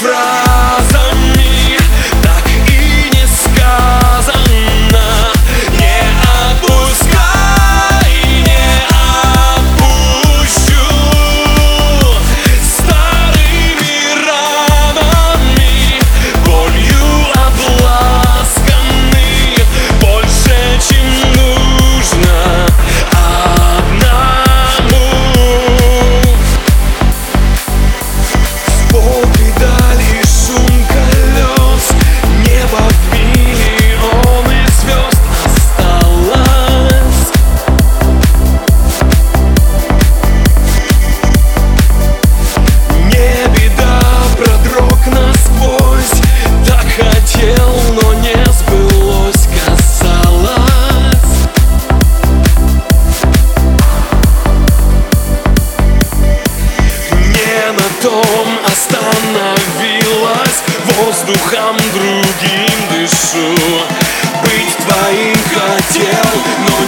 from Воздухом другим дышу. Быть твоим хотел, но